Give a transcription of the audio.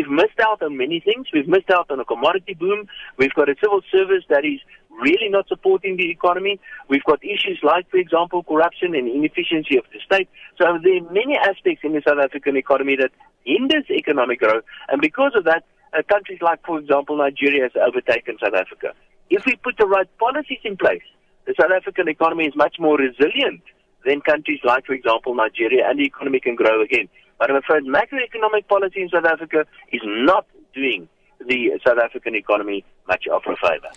We've missed out on many things. We've missed out on a commodity boom. We've got a civil service that is really not supporting the economy. We've got issues like, for example, corruption and inefficiency of the state. So there are many aspects in the South African economy that hinders economic growth. And because of that, uh, countries like, for example, Nigeria has overtaken South Africa. If we put the right policies in place, the South African economy is much more resilient than countries like, for example, Nigeria, and the economy can grow again. But I'm afraid macroeconomic policy in South Africa is not doing the South African economy much of a favor.